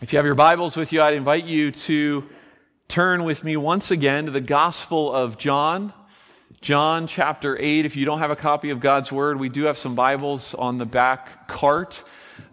If you have your Bibles with you, I'd invite you to turn with me once again to the Gospel of John. John chapter 8. If you don't have a copy of God's Word, we do have some Bibles on the back cart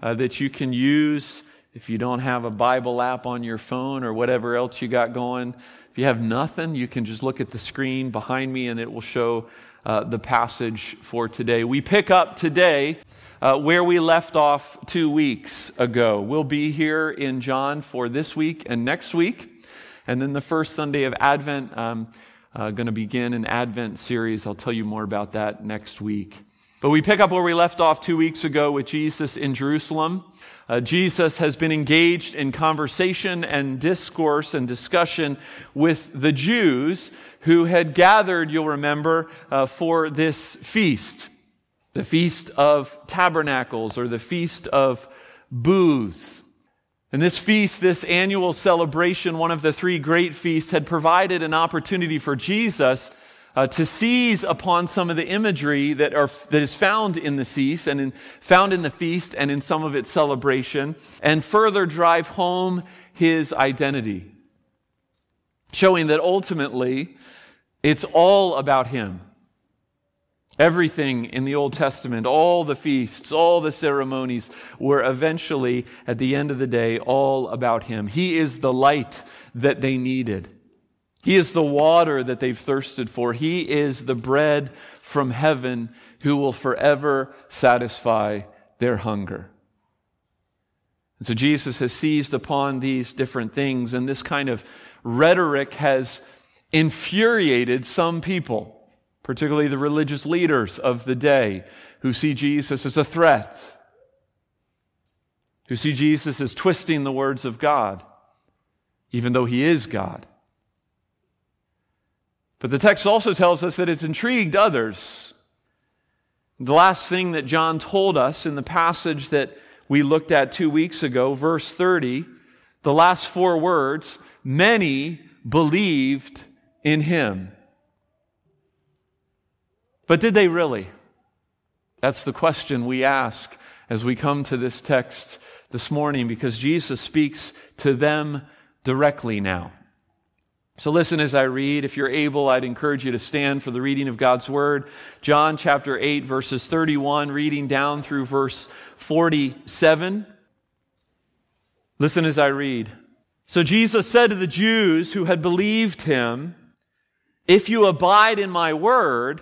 uh, that you can use. If you don't have a Bible app on your phone or whatever else you got going, if you have nothing, you can just look at the screen behind me and it will show uh, the passage for today. We pick up today uh, where we left off two weeks ago. We'll be here in John for this week and next week. And then the first Sunday of Advent, I'm uh, going to begin an Advent series. I'll tell you more about that next week. But we pick up where we left off two weeks ago with Jesus in Jerusalem. Uh, Jesus has been engaged in conversation and discourse and discussion with the Jews who had gathered, you'll remember, uh, for this feast the Feast of Tabernacles or the Feast of Booths. And this feast, this annual celebration, one of the three great feasts, had provided an opportunity for Jesus uh, to seize upon some of the imagery that, are, that is found in the feast and in, found in the feast and in some of its celebration, and further drive home his identity, showing that ultimately it's all about him. Everything in the Old Testament, all the feasts, all the ceremonies were eventually, at the end of the day, all about Him. He is the light that they needed. He is the water that they've thirsted for. He is the bread from heaven who will forever satisfy their hunger. And so Jesus has seized upon these different things, and this kind of rhetoric has infuriated some people particularly the religious leaders of the day who see Jesus as a threat, who see Jesus as twisting the words of God, even though he is God. But the text also tells us that it's intrigued others. The last thing that John told us in the passage that we looked at two weeks ago, verse 30, the last four words, many believed in him. But did they really? That's the question we ask as we come to this text this morning because Jesus speaks to them directly now. So listen as I read. If you're able, I'd encourage you to stand for the reading of God's word. John chapter 8, verses 31, reading down through verse 47. Listen as I read. So Jesus said to the Jews who had believed him, If you abide in my word,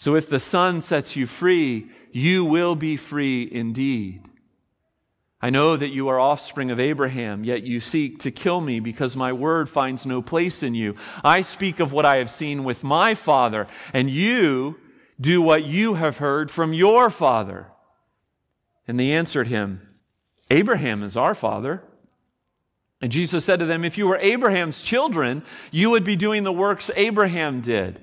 So if the Son sets you free, you will be free indeed. I know that you are offspring of Abraham, yet you seek to kill me because my word finds no place in you. I speak of what I have seen with my father, and you do what you have heard from your father. And they answered him, Abraham is our father. And Jesus said to them, If you were Abraham's children, you would be doing the works Abraham did.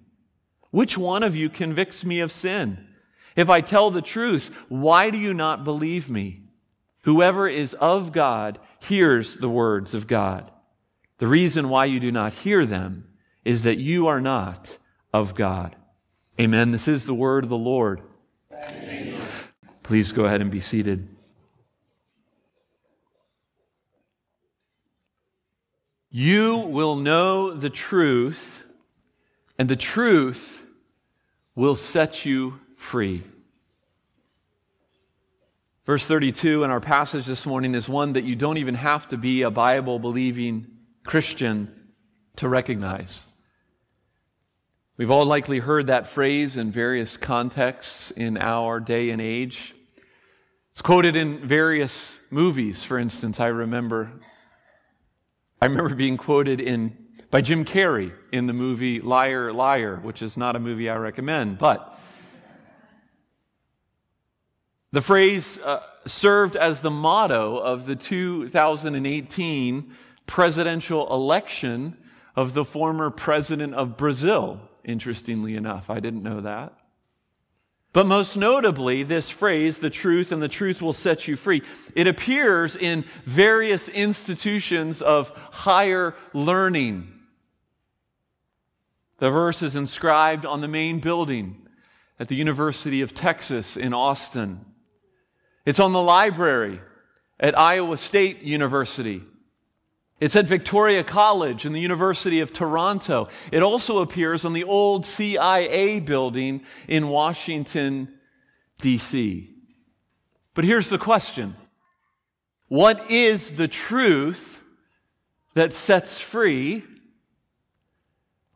Which one of you convicts me of sin? If I tell the truth, why do you not believe me? Whoever is of God hears the words of God. The reason why you do not hear them is that you are not of God. Amen. This is the word of the Lord. Please go ahead and be seated. You will know the truth, and the truth will set you free. Verse 32 in our passage this morning is one that you don't even have to be a Bible believing Christian to recognize. We've all likely heard that phrase in various contexts in our day and age. It's quoted in various movies, for instance. I remember I remember being quoted in by Jim Carrey in the movie Liar Liar, which is not a movie I recommend, but the phrase uh, served as the motto of the 2018 presidential election of the former president of Brazil, interestingly enough. I didn't know that. But most notably, this phrase, the truth and the truth will set you free, it appears in various institutions of higher learning. The verse is inscribed on the main building at the University of Texas in Austin. It's on the library at Iowa State University. It's at Victoria College and the University of Toronto. It also appears on the old CIA building in Washington, D.C. But here's the question What is the truth that sets free?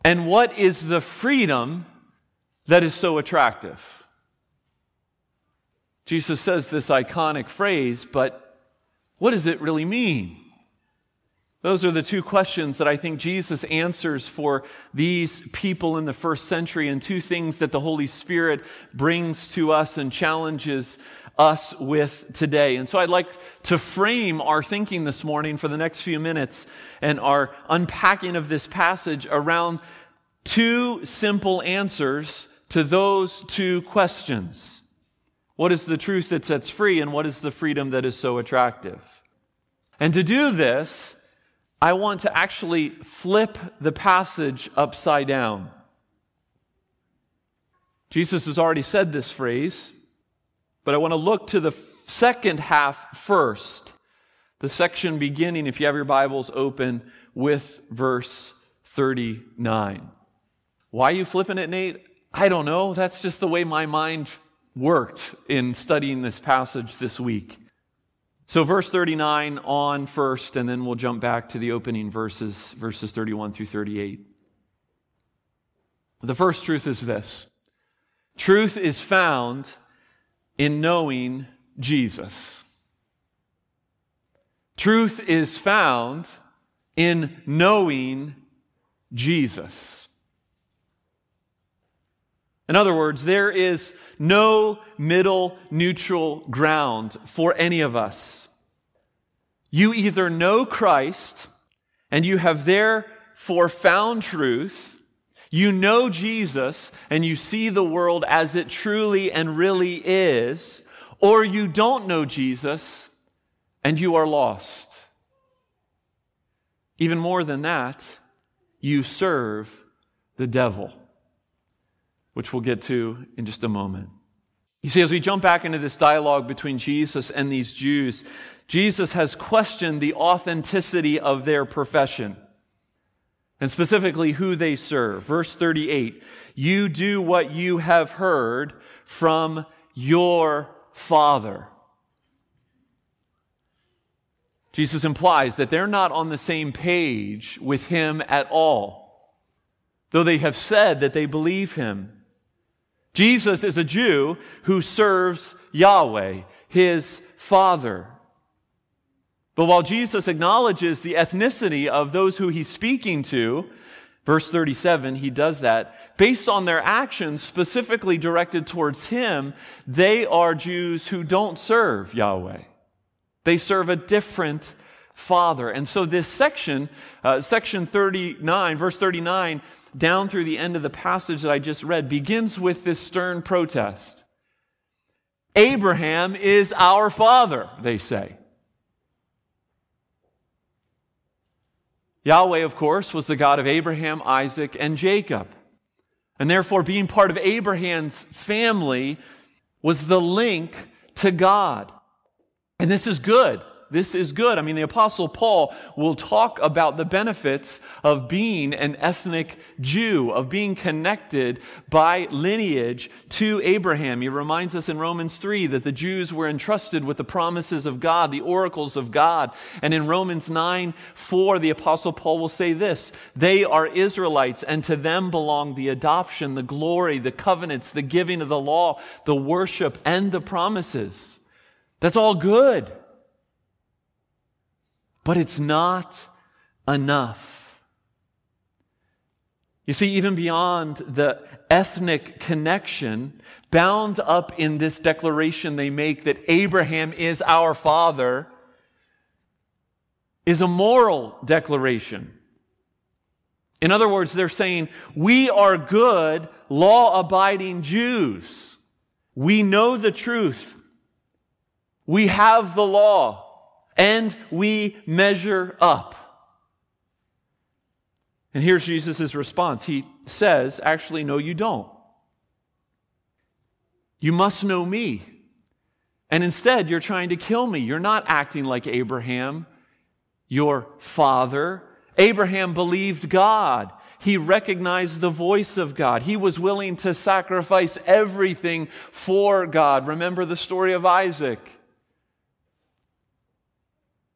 And what is the freedom that is so attractive? Jesus says this iconic phrase, but what does it really mean? Those are the two questions that I think Jesus answers for these people in the first century, and two things that the Holy Spirit brings to us and challenges us with today. And so I'd like to frame our thinking this morning for the next few minutes and our unpacking of this passage around two simple answers to those two questions. What is the truth that sets free, and what is the freedom that is so attractive? And to do this, I want to actually flip the passage upside down. Jesus has already said this phrase, but I want to look to the second half first. The section beginning, if you have your Bibles open, with verse 39. Why are you flipping it, Nate? I don't know. That's just the way my mind worked in studying this passage this week. So, verse 39 on first, and then we'll jump back to the opening verses, verses 31 through 38. The first truth is this truth is found in knowing Jesus. Truth is found in knowing Jesus. In other words, there is no middle neutral ground for any of us. You either know Christ and you have therefore found truth, you know Jesus and you see the world as it truly and really is, or you don't know Jesus and you are lost. Even more than that, you serve the devil which we'll get to in just a moment. You see, as we jump back into this dialogue between Jesus and these Jews, Jesus has questioned the authenticity of their profession and specifically who they serve. Verse 38 You do what you have heard from your Father. Jesus implies that they're not on the same page with him at all, though they have said that they believe him. Jesus is a Jew who serves Yahweh, his Father. But while Jesus acknowledges the ethnicity of those who he's speaking to, verse 37, he does that based on their actions specifically directed towards him. They are Jews who don't serve Yahweh. They serve a different Father. And so this section, uh, section 39, verse 39, down through the end of the passage that I just read begins with this stern protest. Abraham is our father, they say. Yahweh, of course, was the God of Abraham, Isaac, and Jacob. And therefore, being part of Abraham's family was the link to God. And this is good. This is good. I mean, the Apostle Paul will talk about the benefits of being an ethnic Jew, of being connected by lineage to Abraham. He reminds us in Romans 3 that the Jews were entrusted with the promises of God, the oracles of God. And in Romans 9 4, the Apostle Paul will say this They are Israelites, and to them belong the adoption, the glory, the covenants, the giving of the law, the worship, and the promises. That's all good. But it's not enough. You see, even beyond the ethnic connection, bound up in this declaration they make that Abraham is our father, is a moral declaration. In other words, they're saying, We are good, law abiding Jews. We know the truth. We have the law and we measure up. And here's Jesus' response. He says, Actually, no, you don't. You must know me. And instead, you're trying to kill me. You're not acting like Abraham, your father. Abraham believed God. He recognized the voice of God. He was willing to sacrifice everything for God. Remember the story of Isaac.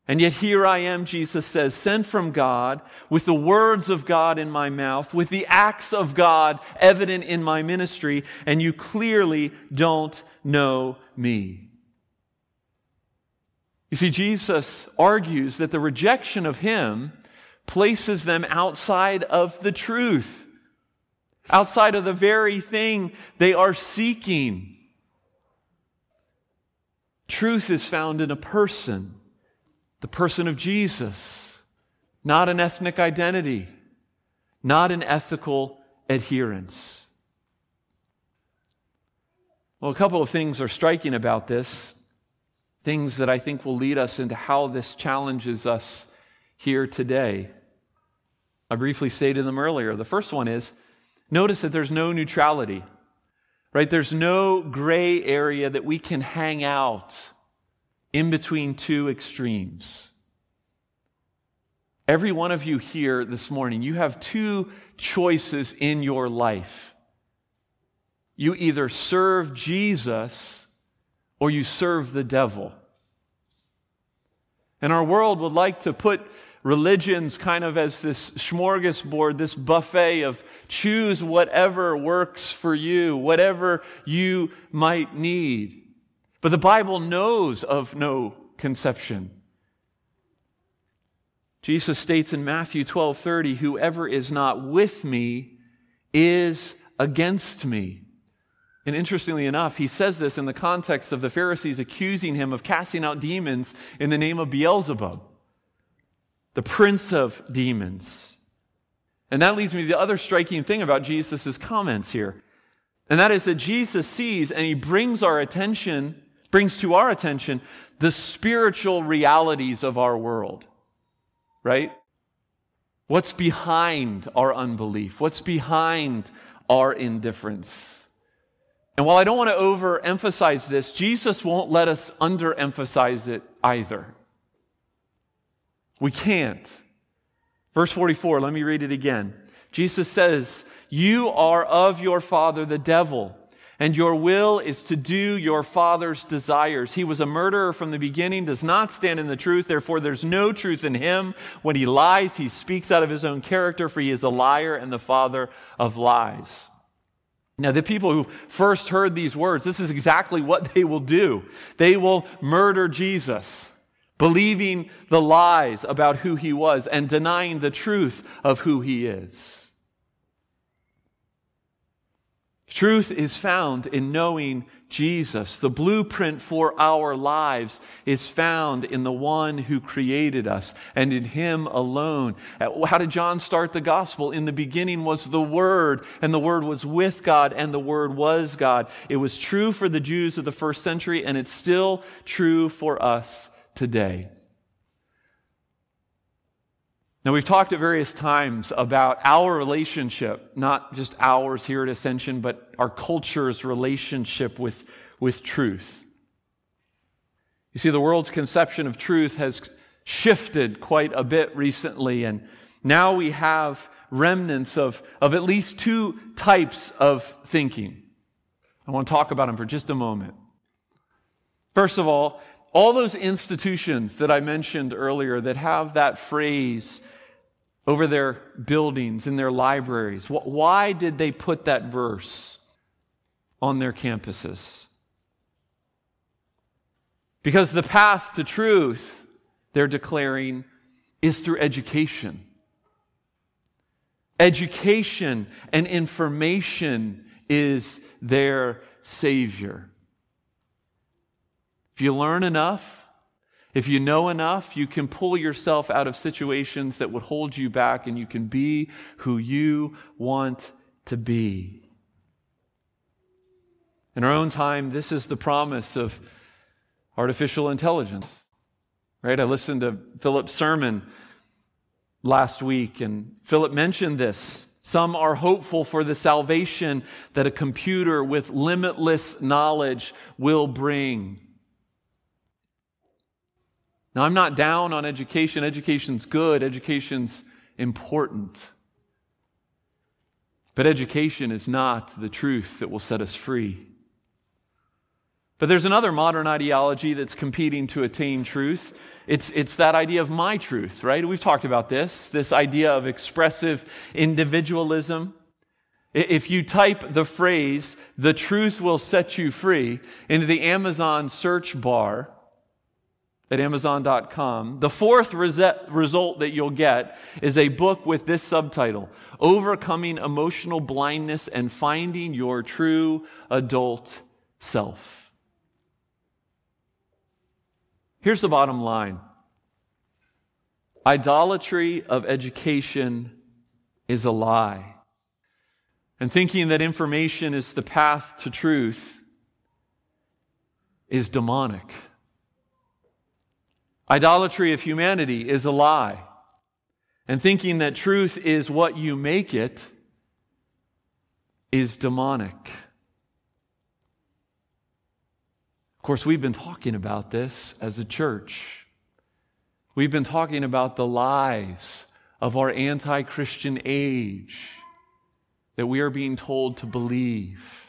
And yet here I am, Jesus says, sent from God, with the words of God in my mouth, with the acts of God evident in my ministry, and you clearly don't know me. You see, Jesus argues that the rejection of him places them outside of the truth, outside of the very thing they are seeking. Truth is found in a person the person of Jesus, not an ethnic identity, not an ethical adherence. Well, a couple of things are striking about this, things that I think will lead us into how this challenges us here today. I briefly stated them earlier. The first one is notice that there's no neutrality, right? There's no gray area that we can hang out in between two extremes. Every one of you here this morning, you have two choices in your life. You either serve Jesus or you serve the devil. And our world would like to put religions kind of as this smorgasbord, this buffet of choose whatever works for you, whatever you might need. But the Bible knows of no conception. Jesus states in Matthew 12 30, whoever is not with me is against me. And interestingly enough, he says this in the context of the Pharisees accusing him of casting out demons in the name of Beelzebub, the prince of demons. And that leads me to the other striking thing about Jesus' comments here. And that is that Jesus sees and he brings our attention brings to our attention the spiritual realities of our world, right? What's behind our unbelief? What's behind our indifference? And while I don't want to overemphasize this, Jesus won't let us underemphasize it either. We can't. Verse 44, let me read it again. Jesus says, You are of your father, the devil and your will is to do your father's desires. He was a murderer from the beginning, does not stand in the truth, therefore there's no truth in him. When he lies, he speaks out of his own character, for he is a liar and the father of lies. Now, the people who first heard these words, this is exactly what they will do. They will murder Jesus, believing the lies about who he was and denying the truth of who he is. Truth is found in knowing Jesus. The blueprint for our lives is found in the one who created us and in him alone. Uh, how did John start the gospel? In the beginning was the Word, and the Word was with God, and the Word was God. It was true for the Jews of the first century, and it's still true for us today. Now, we've talked at various times about our relationship, not just ours here at Ascension, but our culture's relationship with, with truth. You see, the world's conception of truth has shifted quite a bit recently, and now we have remnants of, of at least two types of thinking. I want to talk about them for just a moment. First of all, all those institutions that I mentioned earlier that have that phrase over their buildings, in their libraries, why did they put that verse on their campuses? Because the path to truth, they're declaring, is through education. Education and information is their Savior. If you learn enough, if you know enough, you can pull yourself out of situations that would hold you back and you can be who you want to be. In our own time, this is the promise of artificial intelligence. Right? I listened to Philip's sermon last week, and Philip mentioned this. Some are hopeful for the salvation that a computer with limitless knowledge will bring. Now, I'm not down on education. Education's good, education's important. But education is not the truth that will set us free. But there's another modern ideology that's competing to attain truth. It's, it's that idea of my truth, right? We've talked about this, this idea of expressive individualism. If you type the phrase, the truth will set you free, into the Amazon search bar, at Amazon.com. The fourth result that you'll get is a book with this subtitle Overcoming Emotional Blindness and Finding Your True Adult Self. Here's the bottom line idolatry of education is a lie. And thinking that information is the path to truth is demonic. Idolatry of humanity is a lie. And thinking that truth is what you make it is demonic. Of course, we've been talking about this as a church. We've been talking about the lies of our anti Christian age that we are being told to believe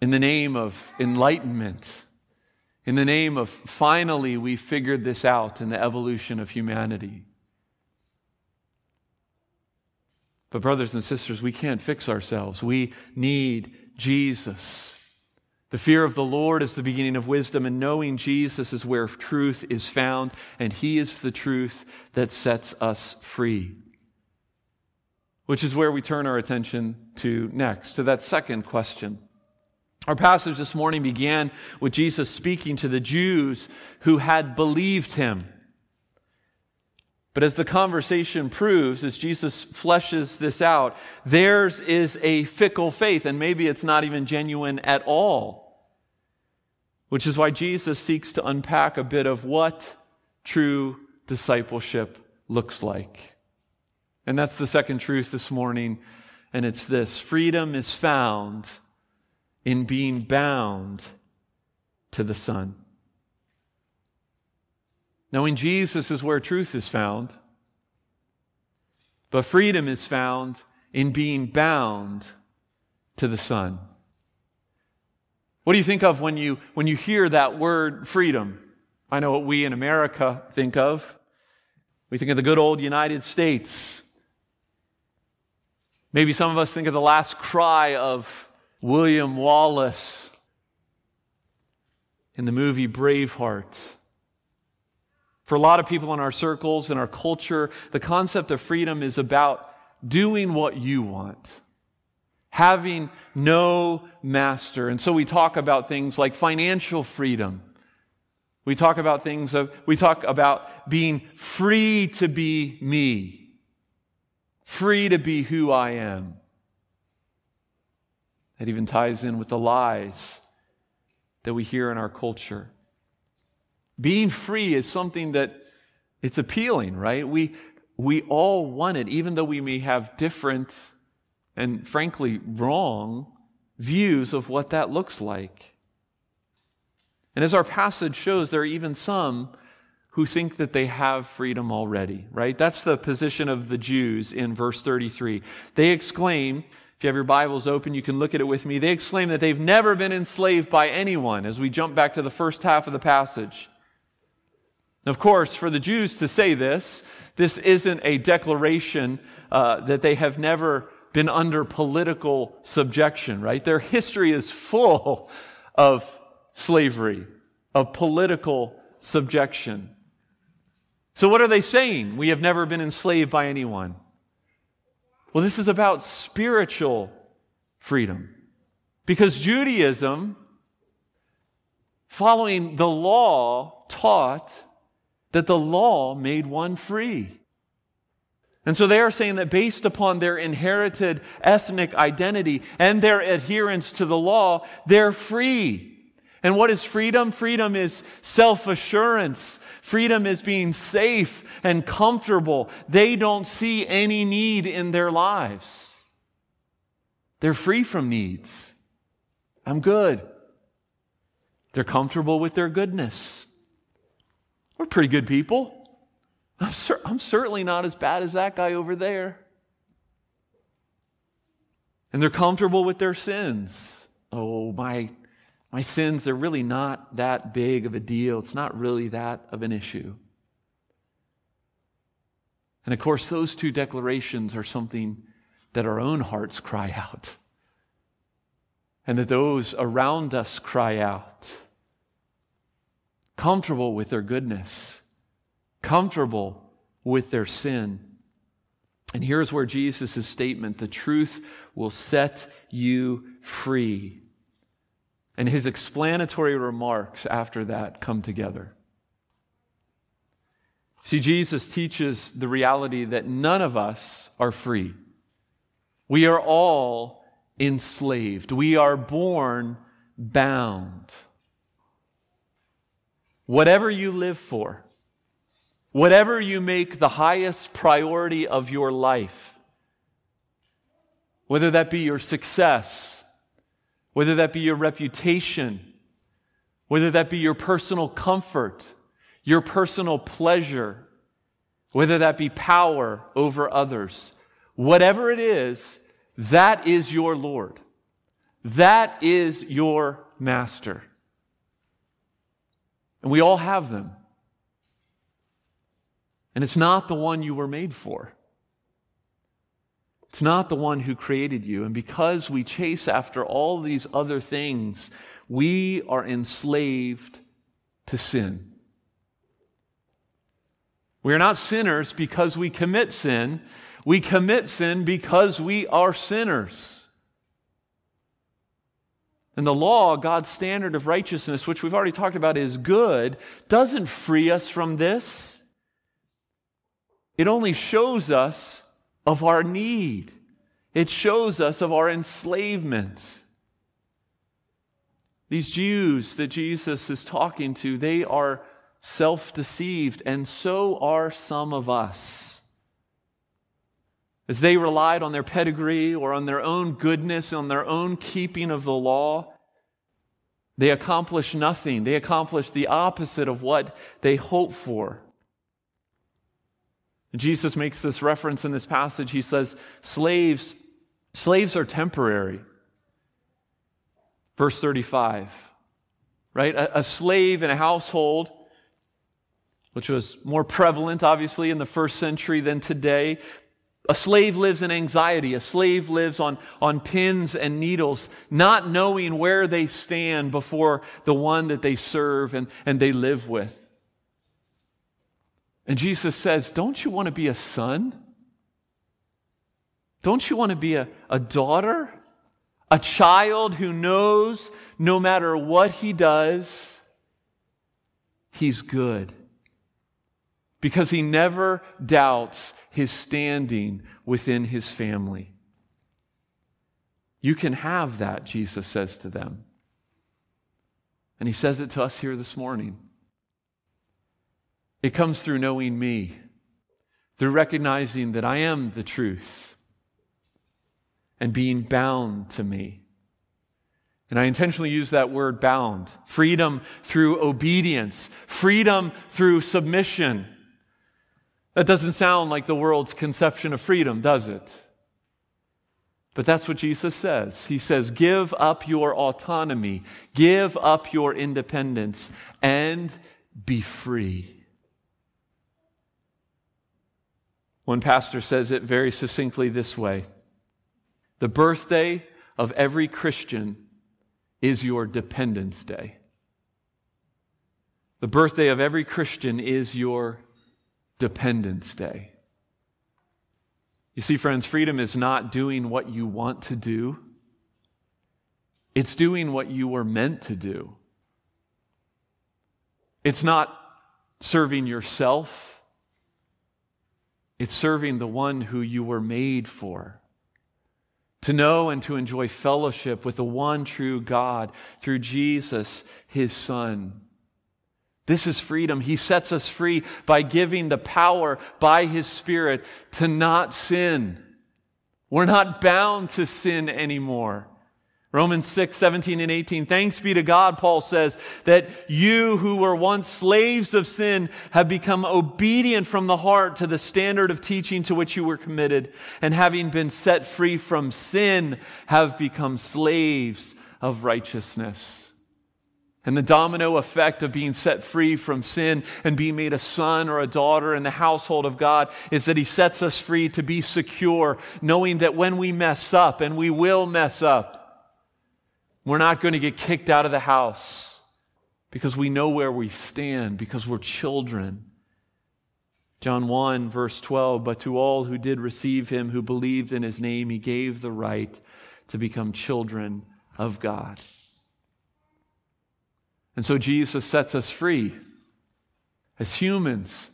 in the name of enlightenment in the name of finally we figured this out in the evolution of humanity. But, brothers and sisters, we can't fix ourselves. We need Jesus. The fear of the Lord is the beginning of wisdom, and knowing Jesus is where truth is found, and He is the truth that sets us free. Which is where we turn our attention to next, to that second question our passage this morning began with Jesus speaking to the Jews who had believed him. But as the conversation proves, as Jesus fleshes this out, theirs is a fickle faith, and maybe it's not even genuine at all. Which is why Jesus seeks to unpack a bit of what true discipleship looks like. And that's the second truth this morning, and it's this freedom is found in being bound to the Son. Knowing Jesus is where truth is found, but freedom is found in being bound to the Son. What do you think of when you, when you hear that word freedom? I know what we in America think of. We think of the good old United States. Maybe some of us think of the last cry of William Wallace in the movie Braveheart. For a lot of people in our circles, in our culture, the concept of freedom is about doing what you want, having no master. And so we talk about things like financial freedom. We talk about things of, we talk about being free to be me, free to be who I am. That even ties in with the lies that we hear in our culture. Being free is something that it's appealing, right? We, we all want it, even though we may have different and frankly wrong views of what that looks like. And as our passage shows, there are even some who think that they have freedom already, right? That's the position of the Jews in verse 33. They exclaim, if you have your Bibles open, you can look at it with me. They exclaim that they've never been enslaved by anyone as we jump back to the first half of the passage. Of course, for the Jews to say this, this isn't a declaration uh, that they have never been under political subjection, right? Their history is full of slavery, of political subjection. So, what are they saying? We have never been enslaved by anyone. Well, this is about spiritual freedom. Because Judaism, following the law, taught that the law made one free. And so they are saying that based upon their inherited ethnic identity and their adherence to the law, they're free. And what is freedom? Freedom is self assurance. Freedom is being safe and comfortable. They don't see any need in their lives. They're free from needs. I'm good. They're comfortable with their goodness. We're pretty good people. I'm, cer- I'm certainly not as bad as that guy over there. And they're comfortable with their sins. Oh, my, my sins, they're really not that big of a deal. It's not really that of an issue. And of course, those two declarations are something that our own hearts cry out, and that those around us cry out comfortable with their goodness, comfortable with their sin. And here's where Jesus' statement the truth will set you free. And his explanatory remarks after that come together. See, Jesus teaches the reality that none of us are free. We are all enslaved. We are born bound. Whatever you live for, whatever you make the highest priority of your life, whether that be your success, whether that be your reputation, whether that be your personal comfort, your personal pleasure, whether that be power over others, whatever it is, that is your Lord. That is your master. And we all have them. And it's not the one you were made for. It's not the one who created you. And because we chase after all these other things, we are enslaved to sin. We are not sinners because we commit sin. We commit sin because we are sinners. And the law, God's standard of righteousness, which we've already talked about is good, doesn't free us from this. It only shows us of our need, it shows us of our enslavement. These Jews that Jesus is talking to, they are self deceived, and so are some of us. As they relied on their pedigree or on their own goodness, on their own keeping of the law, they accomplished nothing. They accomplished the opposite of what they hoped for. Jesus makes this reference in this passage. He says, Slaves, slaves are temporary. Verse 35, right? A, a slave in a household which was more prevalent, obviously, in the first century than today, a slave lives in anxiety. A slave lives on, on pins and needles, not knowing where they stand before the one that they serve and, and they live with. And Jesus says, Don't you want to be a son? Don't you want to be a, a daughter? A child who knows no matter what he does, he's good. Because he never doubts his standing within his family. You can have that, Jesus says to them. And he says it to us here this morning. It comes through knowing me, through recognizing that I am the truth and being bound to me. And I intentionally use that word bound. Freedom through obedience, freedom through submission. That doesn't sound like the world's conception of freedom, does it? But that's what Jesus says. He says, Give up your autonomy, give up your independence, and be free. One pastor says it very succinctly this way The birthday of every Christian is your dependence day. The birthday of every Christian is your dependence day. You see, friends, freedom is not doing what you want to do, it's doing what you were meant to do. It's not serving yourself, it's serving the one who you were made for to know and to enjoy fellowship with the one true God through Jesus, his Son. This is freedom. He sets us free by giving the power by his Spirit to not sin. We're not bound to sin anymore. Romans 6, 17 and 18. Thanks be to God, Paul says, that you who were once slaves of sin have become obedient from the heart to the standard of teaching to which you were committed, and having been set free from sin, have become slaves of righteousness. And the domino effect of being set free from sin and being made a son or a daughter in the household of God is that He sets us free to be secure, knowing that when we mess up, and we will mess up, we're not going to get kicked out of the house because we know where we stand, because we're children. John 1, verse 12, but to all who did receive him, who believed in his name, he gave the right to become children of God. And so Jesus sets us free as humans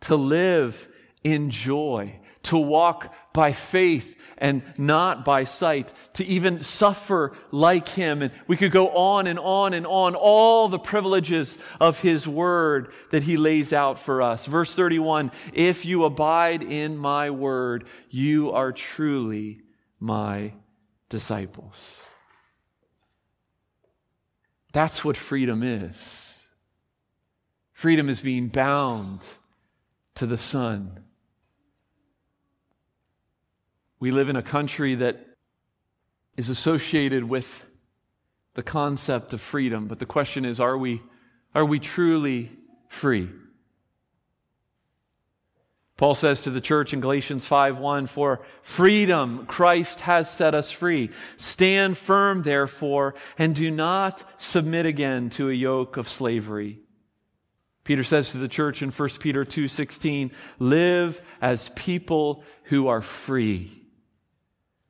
to live in joy, to walk by faith and not by sight, to even suffer like him. And we could go on and on and on, all the privileges of his word that he lays out for us. Verse 31 If you abide in my word, you are truly my disciples. That's what freedom is. Freedom is being bound to the Son we live in a country that is associated with the concept of freedom, but the question is are we, are we truly free? Paul says to the church in Galatians 5:1 for freedom Christ has set us free. Stand firm therefore and do not submit again to a yoke of slavery. Peter says to the church in 1 Peter 2:16 live as people who are free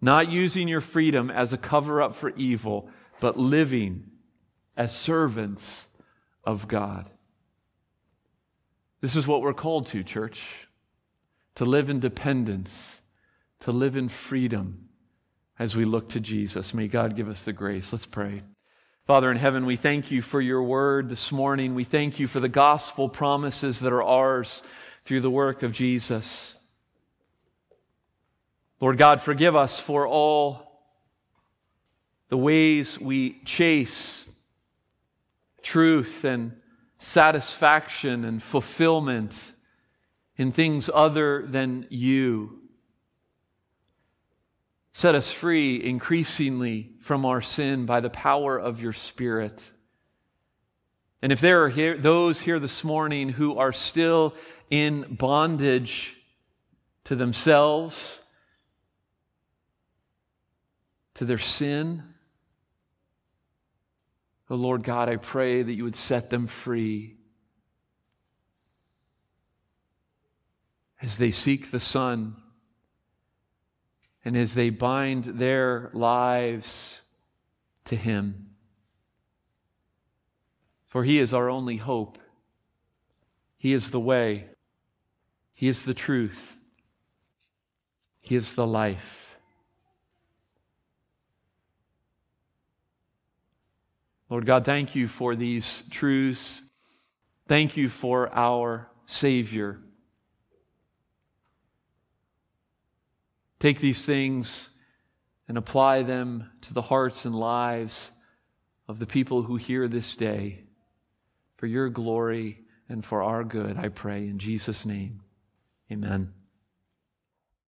not using your freedom as a cover up for evil, but living as servants of God. This is what we're called to, church to live in dependence, to live in freedom as we look to Jesus. May God give us the grace. Let's pray. Father in heaven, we thank you for your word this morning. We thank you for the gospel promises that are ours through the work of Jesus. Lord God, forgive us for all the ways we chase truth and satisfaction and fulfillment in things other than you. Set us free increasingly from our sin by the power of your Spirit. And if there are here, those here this morning who are still in bondage to themselves, to their sin. Oh Lord God, I pray that you would set them free as they seek the Son and as they bind their lives to Him. For He is our only hope. He is the way. He is the truth. He is the life. Lord God, thank you for these truths. Thank you for our Savior. Take these things and apply them to the hearts and lives of the people who hear this day. For your glory and for our good, I pray in Jesus' name. Amen.